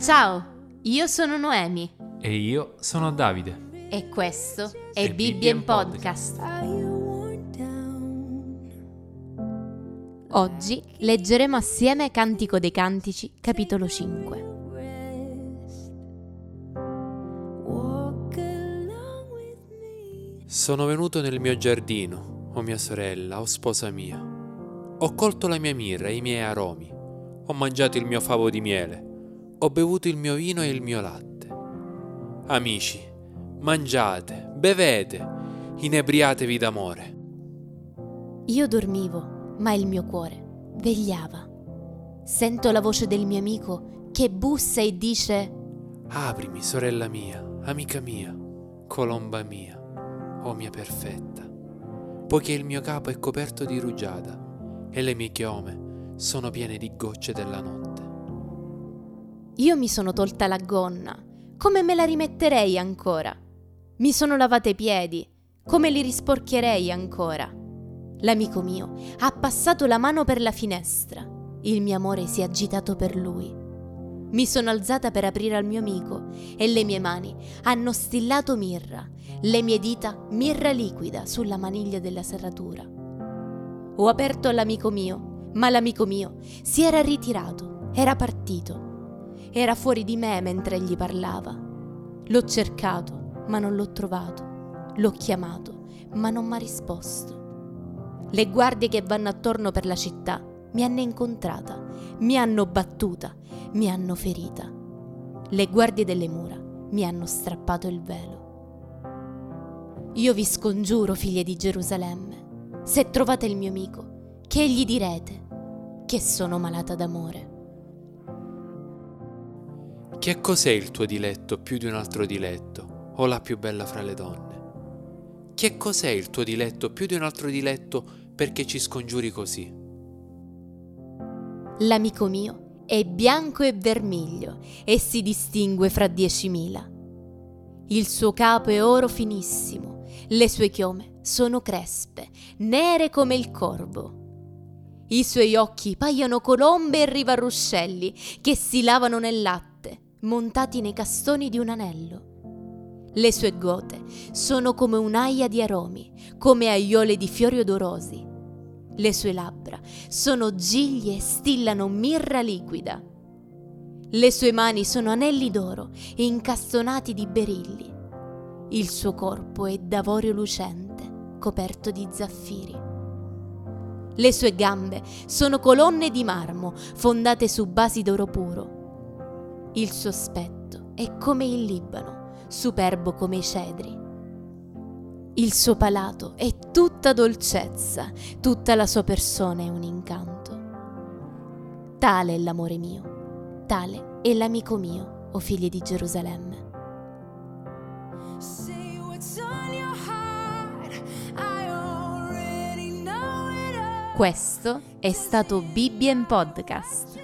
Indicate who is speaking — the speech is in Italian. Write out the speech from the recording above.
Speaker 1: Ciao, io sono Noemi
Speaker 2: E io sono Davide.
Speaker 1: e questo è
Speaker 2: E
Speaker 1: Bibbia in
Speaker 2: Bibbia in
Speaker 1: Podcast. Oggi leggeremo assieme Cantico dei Cantici, capitolo 5.
Speaker 3: Sono venuto nel mio giardino, o mia sorella, o sposa mia. Ho colto la mia mirra e i miei aromi. Ho mangiato il mio favo di miele. Ho bevuto il mio vino e il mio latte. Amici, mangiate, bevete, inebriatevi d'amore.
Speaker 1: Io dormivo, ma il mio cuore vegliava. Sento la voce del mio amico che bussa e dice
Speaker 3: Aprimi, sorella mia, amica mia, colomba mia, o mia perfetta, poiché il mio capo è coperto di rugiada e le mie chiome sono piene di gocce della notte.
Speaker 1: Io mi sono tolta la gonna, come me la rimetterei ancora? Mi sono lavata i piedi, come li risporcherei ancora? L'amico mio ha passato la mano per la finestra, il mio amore si è agitato per lui. Mi sono alzata per aprire al mio amico e le mie mani hanno stillato mirra, le mie dita mirra liquida sulla maniglia della serratura. Ho aperto all'amico mio, ma l'amico mio si era ritirato, era partito. Era fuori di me mentre gli parlava. L'ho cercato, ma non l'ho trovato. L'ho chiamato, ma non mi ha risposto. Le guardie che vanno attorno per la città mi hanno incontrata, mi hanno battuta, mi hanno ferita. Le guardie delle mura mi hanno strappato il velo. Io vi scongiuro, figlie di Gerusalemme, se trovate il mio amico, che gli direte che sono malata d'amore.
Speaker 3: Che cos'è il tuo diletto più di un altro diletto, o la più bella fra le donne? Che cos'è il tuo diletto più di un altro diletto perché ci scongiuri così?
Speaker 1: L'amico mio è bianco e vermiglio e si distingue fra diecimila. Il suo capo è oro finissimo, le sue chiome sono crespe, nere come il corvo. I suoi occhi paiono colombe e rivarruscelli che si lavano nel latte, montati nei castoni di un anello. Le sue gote sono come un'aia di aromi, come aiole di fiori odorosi. Le sue labbra sono giglie e stillano mirra liquida. Le sue mani sono anelli d'oro incastonati di berilli. Il suo corpo è d'avorio lucente, coperto di zaffiri. Le sue gambe sono colonne di marmo fondate su basi d'oro puro. Il suo aspetto è come il Libano, superbo come i cedri. Il suo palato è tutta dolcezza, tutta la sua persona è un incanto. Tale è l'amore mio, tale è l'amico mio, o figli di Gerusalemme.
Speaker 4: Say what's on your heart. I already know it all.
Speaker 1: Questo è stato Bibbia in Podcast.